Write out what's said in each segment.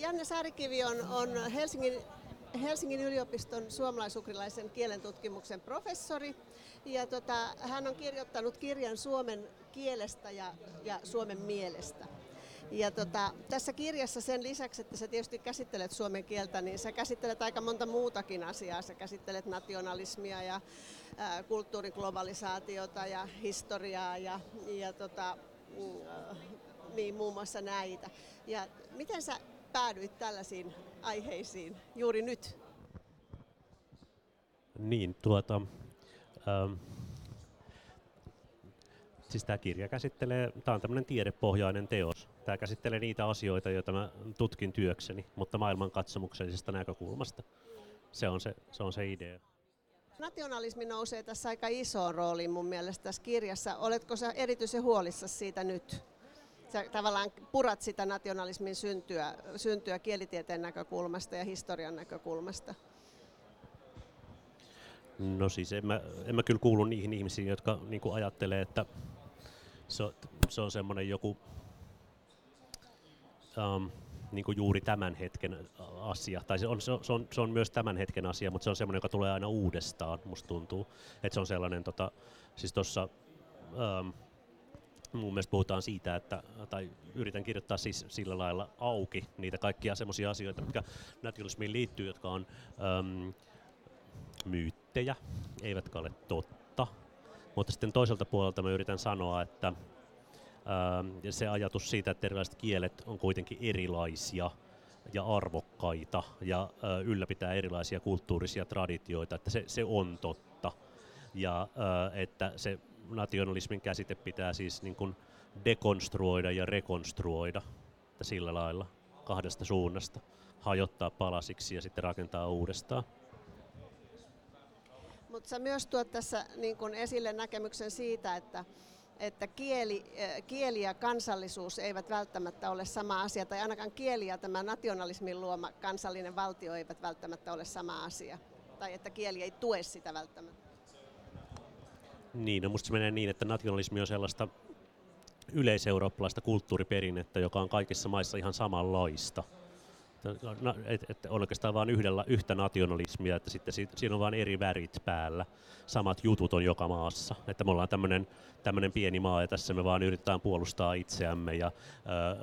Janne Saarikivi on, on Helsingin, Helsingin yliopiston suomalaisukrilaisen kielen tutkimuksen professori. Ja tota, hän on kirjoittanut kirjan Suomen kielestä ja, ja Suomen mielestä. Ja tota, tässä kirjassa sen lisäksi, että sä tietysti käsittelet suomen kieltä, niin sä käsittelet aika monta muutakin asiaa. Sä käsittelet nationalismia ja ää, kulttuuriglobalisaatiota ja historiaa ja, ja tota, mm, niin muun muassa näitä. Ja miten sä päädyit tällaisiin aiheisiin juuri nyt? Niin, tuota, ähm, siis tämä kirja käsittelee, tämä on tämmöinen tiedepohjainen teos. Tämä käsittelee niitä asioita, joita mä tutkin työkseni, mutta maailmankatsomuksellisesta näkökulmasta. Se on se, se, on se idea. Nationalismi nousee tässä aika isoon rooliin mun mielestä tässä kirjassa. Oletko sä erityisen huolissa siitä nyt? Sä tavallaan purat sitä nationalismin syntyä, syntyä kielitieteen näkökulmasta ja historian näkökulmasta. No siis en mä, en mä kyllä kuulu niihin ihmisiin, jotka niin ajattelee, että se, se on semmoinen joku um, niin juuri tämän hetken asia. Tai se on, se, on, se on myös tämän hetken asia, mutta se on semmoinen, joka tulee aina uudestaan, musta tuntuu. Että se on sellainen, tota, siis tuossa um, mun mielestä puhutaan siitä, että, tai yritän kirjoittaa siis sillä lailla auki niitä kaikkia semmoisia asioita, mitkä nationalismiin liittyy, jotka on um, myyttejä, eivätkä ole totta. Mutta sitten toiselta puolelta mä yritän sanoa, että ja se ajatus siitä, että erilaiset kielet on kuitenkin erilaisia ja arvokkaita ja ylläpitää erilaisia kulttuurisia traditioita, että se, se on totta. Ja että se nationalismin käsite pitää siis niin kuin dekonstruoida ja rekonstruoida että sillä lailla kahdesta suunnasta, hajottaa palasiksi ja sitten rakentaa uudestaan. Mutta sä myös tuot tässä niin kun esille näkemyksen siitä, että että kieli, eh, kieli ja kansallisuus eivät välttämättä ole sama asia, tai ainakaan kieli ja tämä nationalismin luoma kansallinen valtio eivät välttämättä ole sama asia, tai että kieli ei tue sitä välttämättä. Niin, no musta se menee niin, että nationalismi on sellaista yleiseurooppalaista kulttuuriperinnettä, joka on kaikissa maissa ihan samanlaista – että et on oikeastaan vain yhdellä, yhtä nationalismia, että sitten siinä on vain eri värit päällä. Samat jutut on joka maassa. Että me ollaan tämmöinen pieni maa ja tässä me vaan yritetään puolustaa itseämme ja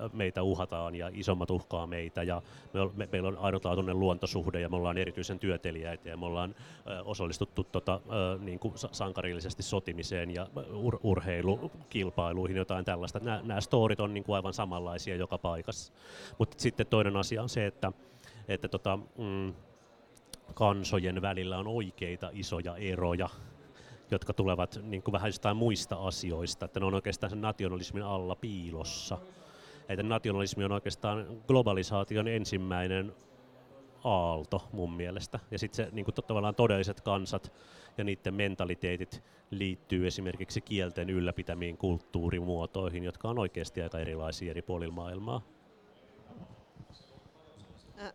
ö, meitä uhataan ja isommat uhkaa meitä ja me, me, meillä on ainutlaatuinen luontosuhde ja me ollaan erityisen työtelijäitä ja me ollaan ö, osallistuttu tota, ö, niin kuin sankarillisesti sotimiseen ja ur, urheilukilpailuihin jotain tällaista. Nämä storit on niin kuin aivan samanlaisia joka paikassa. Mutta sitten toinen asia on se, että, että tota, mm, kansojen välillä on oikeita isoja eroja, jotka tulevat niin kuin vähän jostain muista asioista, että ne on oikeastaan sen nationalismin alla piilossa. Että nationalismi on oikeastaan globalisaation ensimmäinen aalto mun mielestä. Ja sitten niin kuin tavallaan todelliset kansat ja niiden mentaliteetit liittyy esimerkiksi kielten ylläpitämiin kulttuurimuotoihin, jotka on oikeasti aika erilaisia eri puolilla maailmaa.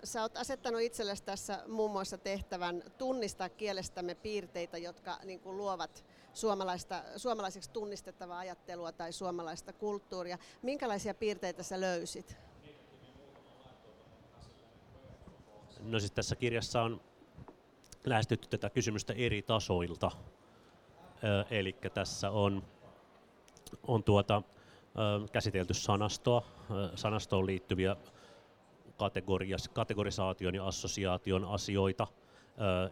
Sä oot asettanut itsellesi tässä muun muassa tehtävän tunnistaa kielestämme piirteitä, jotka niin kuin luovat suomalaista, suomalaiseksi tunnistettavaa ajattelua tai suomalaista kulttuuria. Minkälaisia piirteitä sä löysit? No siis tässä kirjassa on lähestytty tätä kysymystä eri tasoilta. Eli tässä on, on tuota, käsitelty sanastoa, sanastoon liittyviä kategorisaation ja assosiaation asioita,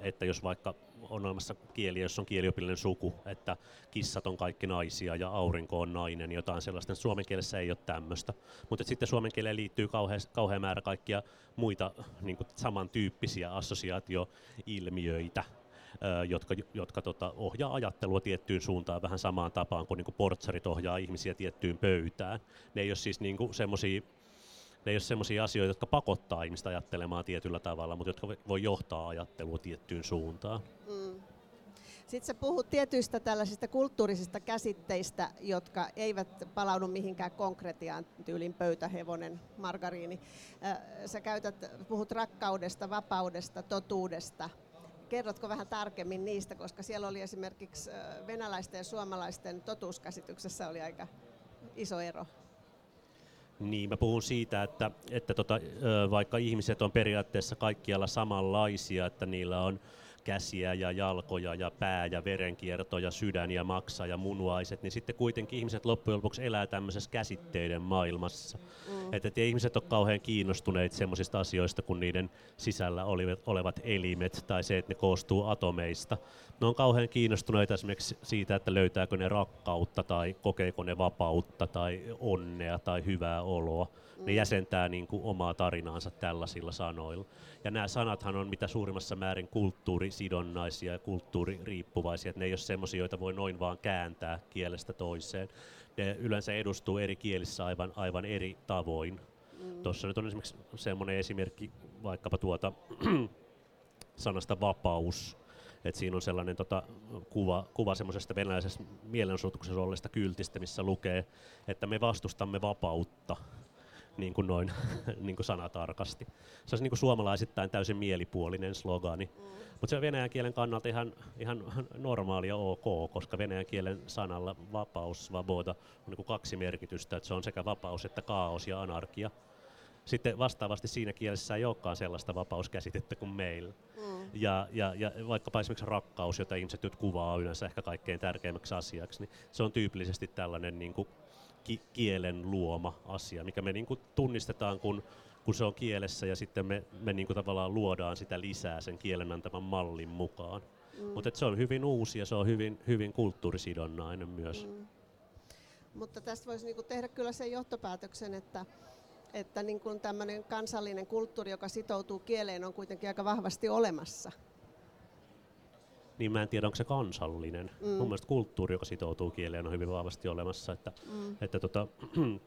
että jos vaikka on olemassa kieli, jos on kieliopillinen suku, että kissat on kaikki naisia ja aurinko on nainen, jotain sellaista. Suomen kielessä ei ole tämmöistä. Mutta sitten suomen kieleen liittyy kauhean, kauhean määrä kaikkia muita niin kuin samantyyppisiä assosiaatioilmiöitä, jotka, jotka tota, ohjaa ajattelua tiettyyn suuntaan vähän samaan tapaan kuin, niin kuin portsarit ohjaa ihmisiä tiettyyn pöytään. Ne ei ole siis niin semmoisia ne ei ole sellaisia asioita, jotka pakottaa ihmistä ajattelemaan tietyllä tavalla, mutta jotka voi johtaa ajattelua tiettyyn suuntaan. Mm. Sitten sä puhut tietyistä tällaisista kulttuurisista käsitteistä, jotka eivät palaudu mihinkään konkretiaan, tyylin pöytähevonen, margariini. Sä käytät, puhut rakkaudesta, vapaudesta, totuudesta. Kerrotko vähän tarkemmin niistä, koska siellä oli esimerkiksi venäläisten ja suomalaisten totuuskäsityksessä oli aika iso ero. Niin, mä puhun siitä, että, että tota, vaikka ihmiset on periaatteessa kaikkialla samanlaisia, että niillä on käsiä ja jalkoja ja pää ja verenkierto ja sydän ja maksa ja munuaiset, niin sitten kuitenkin ihmiset loppujen lopuksi elää tämmöisessä käsitteiden maailmassa. Mm. Että et ihmiset on kauhean kiinnostuneet semmoisista asioista kuin niiden sisällä olivat, olevat elimet tai se, että ne koostuu atomeista. Ne on kauhean kiinnostuneita esimerkiksi siitä, että löytääkö ne rakkautta tai kokeeko ne vapautta tai onnea tai hyvää oloa ne jäsentää niin kuin omaa tarinaansa tällaisilla sanoilla. Ja nämä sanathan on mitä suurimmassa määrin kulttuurisidonnaisia ja kulttuuririippuvaisia, että ne ei ole semmoisia, joita voi noin vaan kääntää kielestä toiseen. Ne yleensä edustuu eri kielissä aivan, aivan eri tavoin. Mm. Tuossa nyt on esimerkiksi semmoinen esimerkki vaikkapa tuota sanasta vapaus, et siinä on sellainen tota, kuva, kuva semmoisesta venäläisestä mielenosoituksessa olleesta kyltistä, missä lukee, että me vastustamme vapautta niin kuin noin niin kuin sanatarkasti. Se olisi niin kuin suomalaisittain täysin mielipuolinen slogani. Mm. Mutta se on venäjän kielen kannalta ihan, ihan normaalia ok, koska venäjän kielen sanalla vapaus, vaboda, on niin kuin kaksi merkitystä, että se on sekä vapaus että kaos ja anarkia. Sitten vastaavasti siinä kielessä ei olekaan sellaista vapauskäsitettä kuin meillä. Mm. Ja, ja, ja vaikkapa esimerkiksi rakkaus, jota ihmiset nyt kuvaa yleensä ehkä kaikkein tärkeimmäksi asiaksi, niin se on tyypillisesti tällainen niin kuin ki- kielen luoma asia, mikä me niin kuin tunnistetaan, kun, kun se on kielessä ja sitten me, me niin kuin tavallaan luodaan sitä lisää sen kielen antaman mallin mukaan. Mm. Mutta se on hyvin uusi ja se on hyvin, hyvin kulttuurisidonnainen myös. Mm. Mutta tästä voisi niinku tehdä kyllä sen johtopäätöksen, että, että niinku tämmöinen kansallinen kulttuuri, joka sitoutuu kieleen, on kuitenkin aika vahvasti olemassa niin mä en tiedä, onko se kansallinen. Mm. Mun mielestä kulttuuri, joka sitoutuu kieleen, on hyvin vahvasti olemassa. Että, mm. että tota,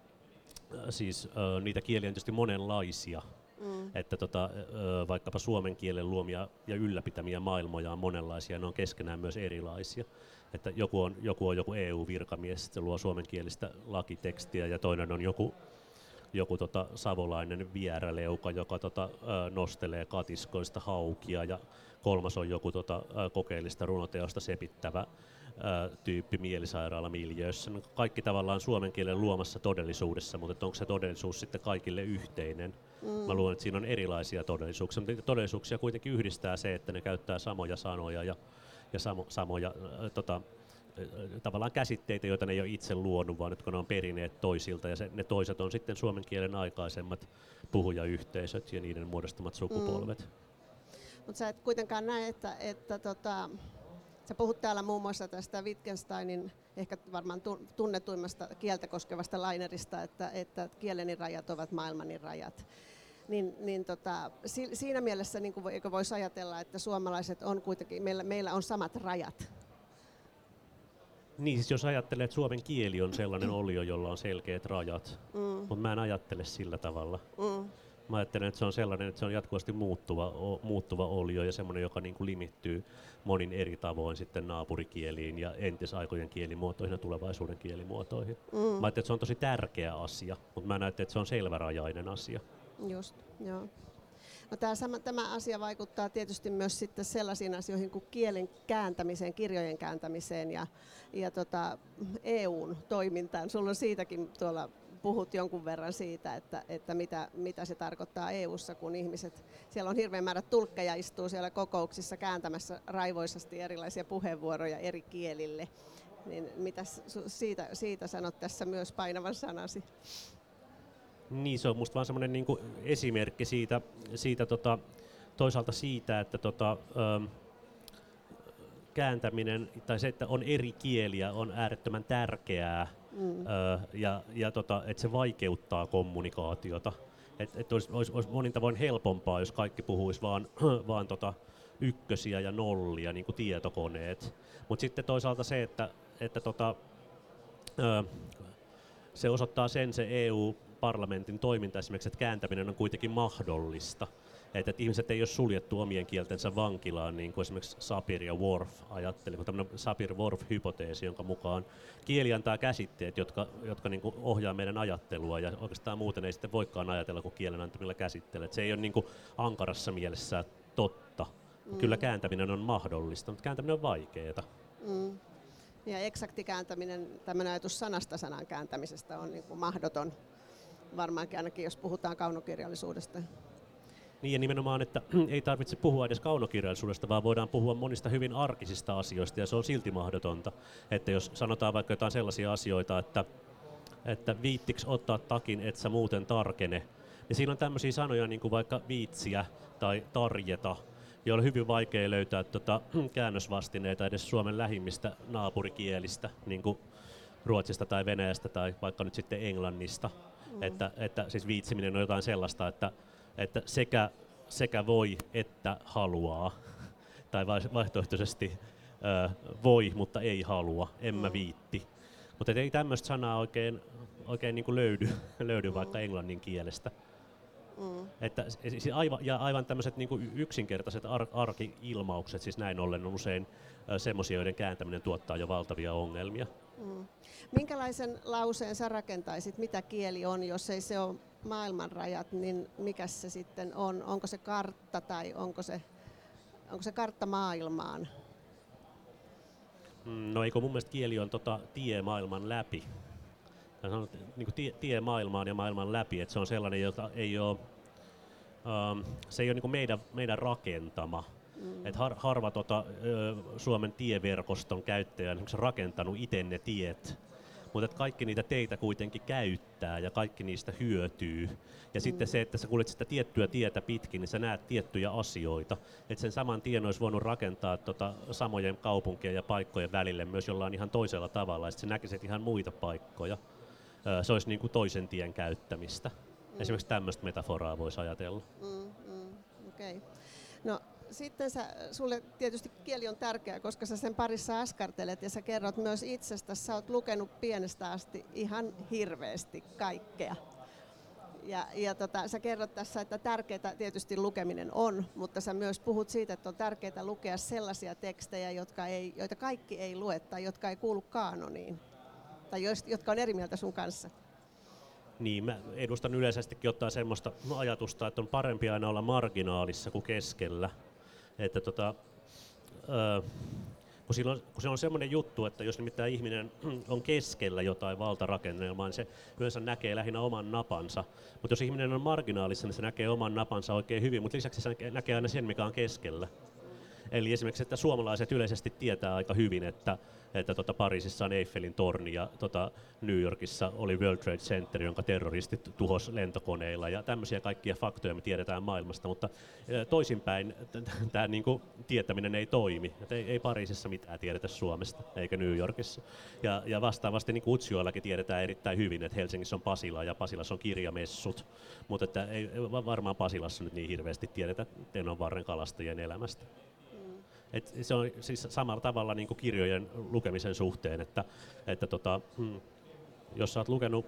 siis äh, niitä kieliä on tietysti monenlaisia. Mm. Että tota, äh, vaikkapa suomen kielen luomia ja ylläpitämiä maailmoja on monenlaisia, ne on keskenään myös erilaisia. Että joku on joku, on joku EU-virkamies, se luo suomenkielistä lakitekstiä ja toinen on joku joku tota, savolainen vieräleuka, joka tota, nostelee katiskoista haukia ja kolmas on joku tota, kokeellista runoteosta sepittävä ää, tyyppi mielisairaalamiljöissä. No, kaikki tavallaan suomen kielen luomassa todellisuudessa, mutta onko se todellisuus sitten kaikille yhteinen? Mm. Mä luulen, että siinä on erilaisia todellisuuksia, mutta todellisuuksia kuitenkin yhdistää se, että ne käyttää samoja sanoja ja, ja samo, samoja ää, tota, tavallaan käsitteitä, joita ne ei ole itse luonut, vaan jotka ne on perineet toisilta, ja se, ne toiset on sitten suomen kielen aikaisemmat puhujayhteisöt ja niiden muodostamat sukupolvet. Mm. Mutta sä et kuitenkaan näe, että, että tota, sä puhut täällä muun muassa tästä Wittgensteinin ehkä varmaan tunnetuimmasta kieltä koskevasta lainerista, että, että kieleni rajat ovat maailmani rajat. Niin, niin tota, si, siinä mielessä niin voisi ajatella, että suomalaiset on kuitenkin, meillä, meillä on samat rajat? Niin, siis jos ajattelee, että suomen kieli on sellainen olio, jolla on selkeät rajat, mm. mutta mä en ajattele sillä tavalla. Mm. Mä ajattelen, että se on sellainen, että se on jatkuvasti muuttuva, o, muuttuva olio ja semmoinen, joka niin kuin limittyy monin eri tavoin sitten naapurikieliin ja entisaikojen kielimuotoihin ja tulevaisuuden kielimuotoihin. Mm. Mä ajattelen, että se on tosi tärkeä asia, mutta mä näen, että se on selvärajainen asia. Just, joo. No tämä, sama, tämä asia vaikuttaa tietysti myös sitten sellaisiin asioihin kuin kielen kääntämiseen, kirjojen kääntämiseen ja, ja tota, EUn toimintaan. Sulla on siitäkin tuolla puhut jonkun verran siitä, että, että mitä, mitä se tarkoittaa EU:ssa, kun ihmiset, siellä on hirveän määrä tulkkeja istuu siellä kokouksissa kääntämässä raivoisasti erilaisia puheenvuoroja eri kielille. Niin mitä siitä, siitä sanot tässä myös painavan sanasi? Niin, se on musta vaan semmoinen niin esimerkki siitä, siitä tota, toisaalta siitä, että tota, ö, kääntäminen tai se, että on eri kieliä on äärettömän tärkeää mm. ö, ja, ja tota, että se vaikeuttaa kommunikaatiota. Että et olisi, olisi, olisi monin tavoin helpompaa, jos kaikki puhuisi vaan, vaan tota, ykkösiä ja nollia, niin kuin tietokoneet. Mutta sitten toisaalta se, että, että tota, ö, se osoittaa sen se EU-parlamentin toiminta esimerkiksi, että kääntäminen on kuitenkin mahdollista että, että ihmiset ei ole suljettu omien kieltensä vankilaan, niin kuin esimerkiksi Sapir ja Worf ajattelivat, tämmöinen Sapir-Worf-hypoteesi, jonka mukaan kieli antaa käsitteet, jotka, jotka niin kuin ohjaa meidän ajattelua, ja oikeastaan muuten ei sitten voikaan ajatella kuin kielen antamilla käsitteillä. Että se ei ole niin kuin ankarassa mielessä totta. Mm. Kyllä kääntäminen on mahdollista, mutta kääntäminen on vaikeaa. Mm. Ja eksakti kääntäminen, tämmöinen ajatus sanasta sanan kääntämisestä on niin kuin mahdoton varmaankin ainakin, jos puhutaan kaunokirjallisuudesta. Niin ja nimenomaan, että ei tarvitse puhua edes kaunokirjallisuudesta, vaan voidaan puhua monista hyvin arkisista asioista ja se on silti mahdotonta. Että jos sanotaan vaikka jotain sellaisia asioita, että, että viittiksi ottaa takin, et sä muuten tarkene, niin siinä on tämmöisiä sanoja niin kuin vaikka viitsiä tai tarjeta, joilla on hyvin vaikea löytää tota, käännösvastineita edes Suomen lähimmistä naapurikielistä, niin kuin Ruotsista tai Venäjästä tai vaikka nyt sitten Englannista. Mm. Että, että siis viitsiminen on jotain sellaista, että, että sekä, sekä voi että haluaa. tai vaihtoehtoisesti ö, voi, mutta ei halua, en mä mm. viitti. Mutta ei tämmöistä sanaa oikein, oikein niin löydy, löydy mm. vaikka englannin kielestä. Mm. Että, aivan, ja aivan tämmöiset niin yksinkertaiset ar- arki-ilmaukset, siis näin ollen on usein semmoisia, joiden kääntäminen tuottaa jo valtavia ongelmia. Mm. Minkälaisen lauseen sä rakentaisit, mitä kieli on, jos ei se ole maailmanrajat, niin mikä se sitten on? Onko se kartta tai onko se, onko se kartta maailmaan? Mm, no eikö mun mielestä kieli on tota tie maailman läpi. Sanon, niin kuin tie, tie maailmaan ja maailman läpi, että se on sellainen, jota ei ole, um, se ei ole niin meidän, meidän rakentama. Mm. Et har, harva tota, Suomen tieverkoston käyttäjä on rakentanut itse ne tiet mutta kaikki niitä teitä kuitenkin käyttää ja kaikki niistä hyötyy. Ja mm. sitten se, että sä kuljet sitä tiettyä tietä pitkin, niin sä näet tiettyjä asioita. Että sen saman tien olisi voinut rakentaa tota samojen kaupunkien ja paikkojen välille myös jollain ihan toisella tavalla, että sä näkisit ihan muita paikkoja. Se olisi niin kuin toisen tien käyttämistä. Mm. Esimerkiksi tämmöistä metaforaa voisi ajatella. Mm, mm, okay. No sitten sä, sulle tietysti kieli on tärkeä, koska sä sen parissa askartelet ja sä kerrot myös itsestä. Sä oot lukenut pienestä asti ihan hirveästi kaikkea. Ja, ja tota, sä kerrot tässä, että tärkeää tietysti lukeminen on, mutta sä myös puhut siitä, että on tärkeää lukea sellaisia tekstejä, jotka ei, joita kaikki ei lue tai jotka ei kuulu kaanoniin, tai jotka on eri mieltä sun kanssa. Niin, mä edustan yleisestikin ottaa semmoista ajatusta, että on parempi aina olla marginaalissa kuin keskellä että tota, kun, silloin, kun se on semmoinen juttu, että jos nimittäin ihminen on keskellä jotain valtarakennelmaa, niin se yleensä näkee lähinnä oman napansa. Mutta jos ihminen on marginaalissa, niin se näkee oman napansa oikein hyvin, mutta lisäksi se näkee aina sen, mikä on keskellä. Eli esimerkiksi, että suomalaiset yleisesti tietää aika hyvin, että että tota Pariisissa on Eiffelin torni ja tota New Yorkissa oli World Trade Center, jonka terroristit tuhos lentokoneilla ja tämmöisiä kaikkia faktoja me tiedetään maailmasta, mutta toisinpäin tämä niinku tietäminen ei toimi. Et ei, ei Pariisissa mitään tiedetä Suomesta eikä New Yorkissa. Ja, ja vastaavasti niin Utsjoellakin tiedetään erittäin hyvin, että Helsingissä on Pasila ja Pasilassa on kirjamessut, mutta että ei varmaan Pasilassa nyt niin hirveästi tiedetä Tenonvarren kalastajien elämästä. Et se on siis samalla tavalla niin kuin kirjojen lukemisen suhteen, että, että tota, hmm, jos olet lukenut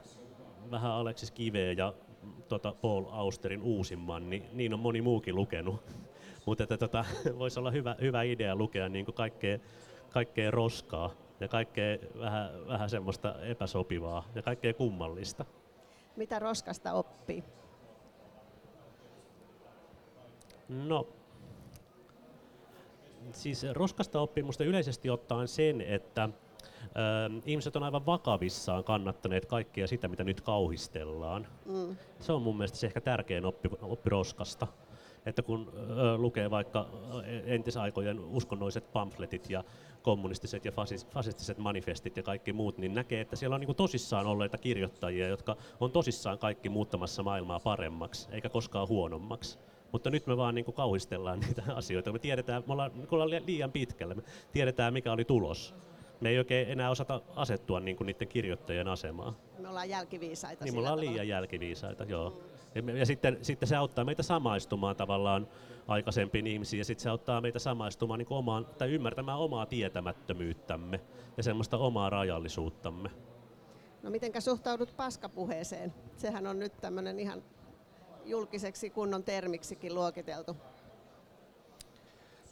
vähän Aleksis Kiveä ja tota Paul Austerin uusimman, niin niin on moni muukin lukenut. Mutta että tota, voisi olla hyvä, hyvä idea lukea niin kuin kaikkea, kaikkea roskaa ja kaikkea vähän, vähän semmoista epäsopivaa ja kaikkea kummallista. Mitä roskasta oppii? No, siis roskasta oppii musta yleisesti ottaen sen, että ö, ihmiset on aivan vakavissaan kannattaneet kaikkea sitä, mitä nyt kauhistellaan. Mm. Se on mun mielestä se ehkä tärkein oppi, oppi roskasta. Että kun ö, lukee vaikka entisaikojen uskonnolliset pamfletit ja kommunistiset ja fasistiset manifestit ja kaikki muut, niin näkee, että siellä on niin tosissaan olleita kirjoittajia, jotka on tosissaan kaikki muuttamassa maailmaa paremmaksi, eikä koskaan huonommaksi. Mutta nyt me vaan niin kuin kauhistellaan niitä asioita. Me tiedetään, me ollaan, me ollaan liian pitkällä. Me tiedetään, mikä oli tulos. Me ei oikein enää osata asettua niin kuin niiden kirjoittajien asemaan. Me ollaan jälkiviisaita. Niin, me ollaan liian jälkiviisaita, joo. Ja, ja sitten, sitten se auttaa meitä samaistumaan tavallaan aikaisempiin ihmisiin ja sitten se auttaa meitä samaistumaan niin omaan, tai ymmärtämään omaa tietämättömyyttämme ja semmoista omaa rajallisuuttamme. No mitenkä suhtaudut paskapuheeseen? Sehän on nyt tämmöinen ihan julkiseksi kunnon termiksikin luokiteltu.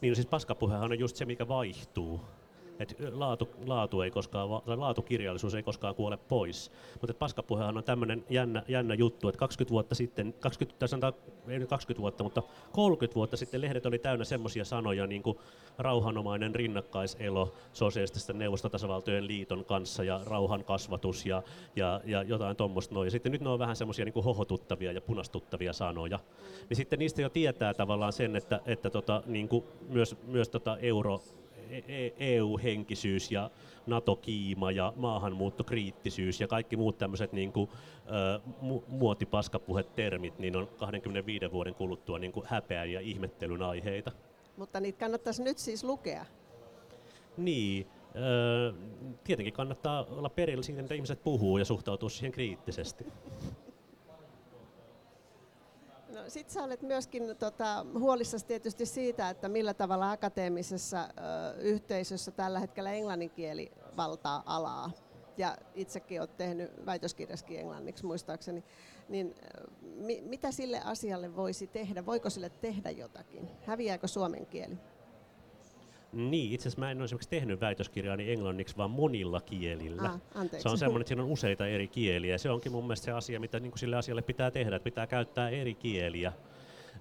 Niin no siis paskapuhehan on just se, mikä vaihtuu. Et laatu, laatu, ei koskaan, tai laatukirjallisuus ei koskaan kuole pois. Mutta paskapuhehan on tämmöinen jännä, jännä juttu, että 20 vuotta sitten, 20, tai sanotaan, ei nyt 20 vuotta, mutta 30 vuotta sitten lehdet oli täynnä semmoisia sanoja niin kuin rauhanomainen rinnakkaiselo sosiaalisten neuvostotasavaltojen liiton kanssa ja rauhan kasvatus ja, ja, ja jotain tuommoista noin. Ja sitten nyt ne on vähän semmoisia niin hohotuttavia ja punastuttavia sanoja. Niin sitten niistä jo tietää tavallaan sen, että, että tota, niin kuin myös, myös tota euro EU-henkisyys e ja NATO-kiima ja maahanmuuttokriittisyys ja kaikki muut tämmöiset niin kuin, mu- muotipaskapuhetermit niin on 25 vuoden kuluttua niin kuin häpeän ja ihmettelyn aiheita. Mutta niitä kannattaisi nyt siis lukea. Niin, öö, tietenkin kannattaa olla perillä siitä, mitä ihmiset puhuu ja suhtautua siihen kriittisesti. Sitten sä olet myöskin tota, huolissasi tietysti siitä, että millä tavalla akateemisessa ö, yhteisössä tällä hetkellä englannin kieli valtaa alaa. Ja itsekin olet tehnyt väitöskirjaskin englanniksi muistaakseni. Niin mi, mitä sille asialle voisi tehdä? Voiko sille tehdä jotakin? Häviääkö suomen kieli? Niin, itse asiassa mä en ole esimerkiksi tehnyt väitöskirjaani englanniksi, vaan monilla kielillä. Ah, se on semmoinen, että siinä on useita eri kieliä. Se onkin mun mielestä se asia, mitä niin kuin sille asialle pitää tehdä, että pitää käyttää eri kieliä.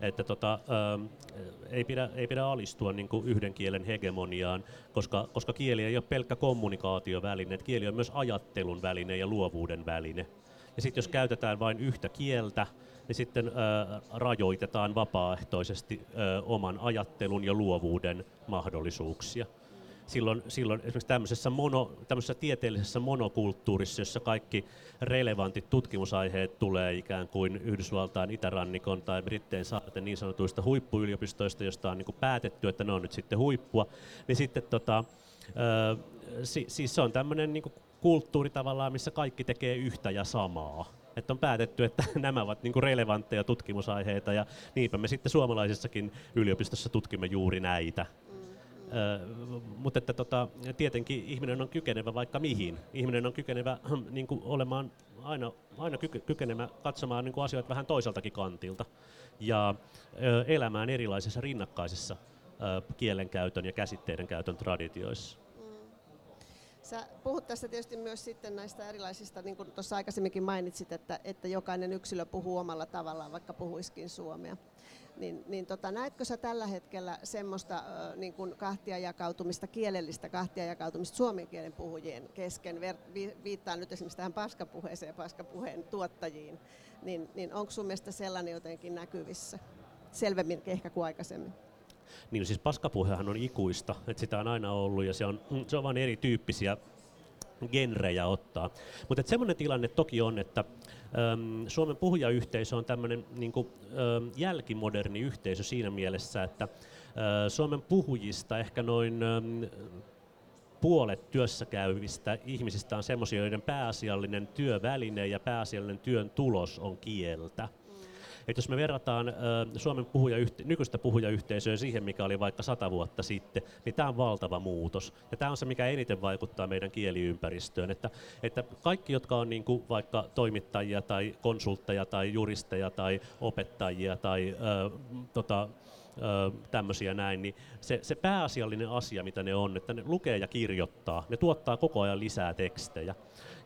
Että tota, ähm, ei, pidä, ei pidä alistua niin kuin yhden kielen hegemoniaan, koska, koska kieli ei ole pelkkä kommunikaatioväline, että kieli on myös ajattelun väline ja luovuuden väline. Ja sitten jos käytetään vain yhtä kieltä, niin sitten ö, rajoitetaan vapaaehtoisesti oman ajattelun ja luovuuden mahdollisuuksia. Silloin, silloin esimerkiksi tämmöisessä, mono, tämmöisessä tieteellisessä monokulttuurissa, jossa kaikki relevantit tutkimusaiheet tulee ikään kuin Yhdysvaltain itärannikon tai Brittein saarten niin sanotuista huippuyliopistoista, josta on niin päätetty, että ne on nyt sitten huippua, niin sitten tota, ö, si, siis se on tämmöinen niin kulttuuri tavallaan, missä kaikki tekee yhtä ja samaa että on päätetty, että nämä ovat niin kuin relevantteja tutkimusaiheita ja niinpä me sitten suomalaisessakin yliopistossa tutkimme juuri näitä. Mm, mm. mutta että tota, tietenkin ihminen on kykenevä vaikka mihin. Ihminen on kykenevä niin kuin olemaan aina, aina kyke, kykenevä katsomaan niin kuin asioita vähän toiseltakin kantilta ja ö, elämään erilaisissa rinnakkaisissa ö, kielenkäytön ja käsitteiden käytön traditioissa. Sä puhut tässä tietysti myös sitten näistä erilaisista, niin kuin tuossa aikaisemminkin mainitsit, että, että jokainen yksilö puhuu omalla tavallaan, vaikka puhuiskin suomea. Niin, niin tota, näetkö sä tällä hetkellä semmoista niin kuin kahtiajakautumista, kielellistä kahtiajakautumista suomen kielen puhujien kesken? viittaan nyt esimerkiksi tähän paskapuheeseen ja paskapuheen tuottajiin. Niin, niin onko sun mielestä sellainen jotenkin näkyvissä? Selvemmin ehkä kuin aikaisemmin. Niin siis paskapuhehan on ikuista, että sitä on aina ollut ja se on, mm, se on vain erityyppisiä genrejä ottaa. Mutta semmoinen tilanne toki on, että äm, Suomen puhujayhteisö on tämmöinen niin jälkimoderni yhteisö siinä mielessä, että ä, Suomen puhujista ehkä noin äm, puolet työssä käyvistä ihmisistä on semmoisia, joiden pääasiallinen työväline ja pääasiallinen työn tulos on kieltä. Et jos me verrataan Suomen puhujayhte- nykyistä puhujayhteisöä siihen, mikä oli vaikka sata vuotta sitten, niin tämä on valtava muutos. Ja tämä on se, mikä eniten vaikuttaa meidän kieliympäristöön. Että, että kaikki, jotka on niin kuin vaikka toimittajia tai konsultteja tai juristeja tai opettajia tai äh, tota, tämmöisiä näin, niin se, se pääasiallinen asia, mitä ne on, että ne lukee ja kirjoittaa, ne tuottaa koko ajan lisää tekstejä.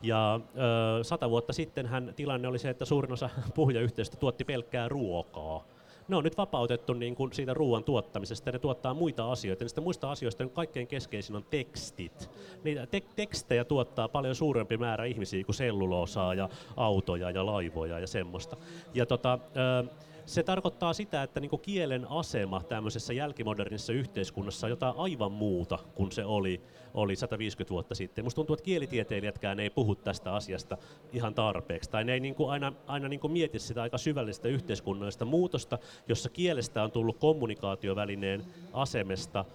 Ja ö, sata vuotta sitten hän tilanne oli se, että suurin osa puhujayhteisöstä tuotti pelkkää ruokaa. Ne on nyt vapautettu niin kuin siitä ruoan tuottamisesta ne tuottaa muita asioita. Niistä muista asioista on kaikkein keskeisin on tekstit. Niitä te- tekstejä tuottaa paljon suurempi määrä ihmisiä kuin selluloosaa ja autoja ja laivoja ja semmoista. Ja tota, ö, se tarkoittaa sitä, että niin kielen asema tämmöisessä jälkimodernissa yhteiskunnassa on jotain aivan muuta kuin se oli, oli 150 vuotta sitten. Musta tuntuu, että kielitieteilijätkään ei puhu tästä asiasta ihan tarpeeksi, tai ne ei niin aina, aina niin mieti sitä aika syvällistä yhteiskunnallista muutosta, jossa kielestä on tullut kommunikaatiovälineen asemesta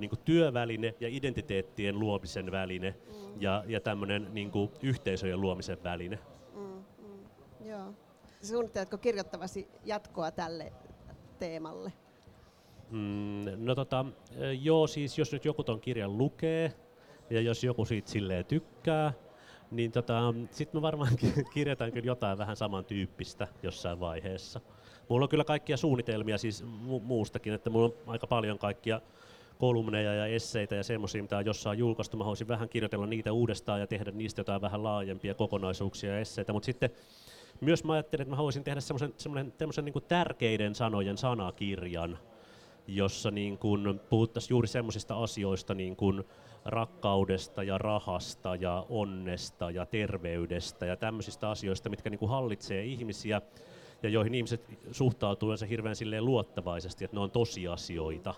niin kuin työväline ja identiteettien luomisen väline ja, ja tämmöinen niin yhteisöjen luomisen väline. Suunnitteletko kirjoittavasi jatkoa tälle teemalle? Mm, no tota, joo, siis jos nyt joku ton kirjan lukee ja jos joku siitä silleen tykkää, niin tota, sitten mä varmaan kirjoitan kyllä jotain vähän samantyyppistä jossain vaiheessa. Mulla on kyllä kaikkia suunnitelmia siis mu- muustakin, että mulla on aika paljon kaikkia kolumneja ja esseitä ja semmoisia, mitä on jossain julkaistu. Mä haluaisin vähän kirjoitella niitä uudestaan ja tehdä niistä jotain vähän laajempia kokonaisuuksia ja esseitä, mutta sitten myös mä ajattelin, että mä haluaisin tehdä semmoisen, niin tärkeiden sanojen sanakirjan, jossa niin kuin puhuttaisiin juuri semmoisista asioista niin kuin rakkaudesta ja rahasta ja onnesta ja terveydestä ja tämmöisistä asioista, mitkä niin kuin hallitsee ihmisiä ja joihin ihmiset suhtautuu hirveän silleen luottavaisesti, että ne on tosiasioita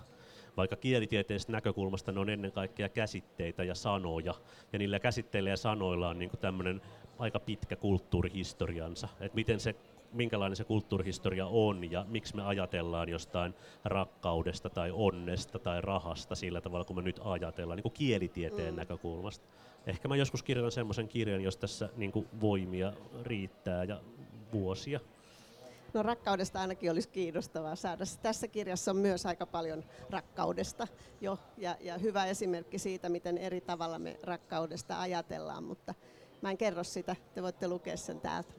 vaikka kielitieteellisestä näkökulmasta ne on ennen kaikkea käsitteitä ja sanoja, ja niillä käsitteillä ja sanoilla on niin tämmöinen aika pitkä kulttuurihistoriansa, että miten se minkälainen se kulttuurihistoria on ja miksi me ajatellaan jostain rakkaudesta tai onnesta tai rahasta sillä tavalla, kun me nyt ajatellaan niin kuin kielitieteen mm. näkökulmasta. Ehkä mä joskus kirjoitan semmoisen kirjan, jos tässä niin kuin voimia riittää ja vuosia. No rakkaudesta ainakin olisi kiinnostavaa saada. Tässä kirjassa on myös aika paljon rakkaudesta jo ja, ja hyvä esimerkki siitä, miten eri tavalla me rakkaudesta ajatellaan, mutta mä en kerro sitä, te voitte lukea sen täältä.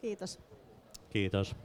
Kiitos. Kiitos.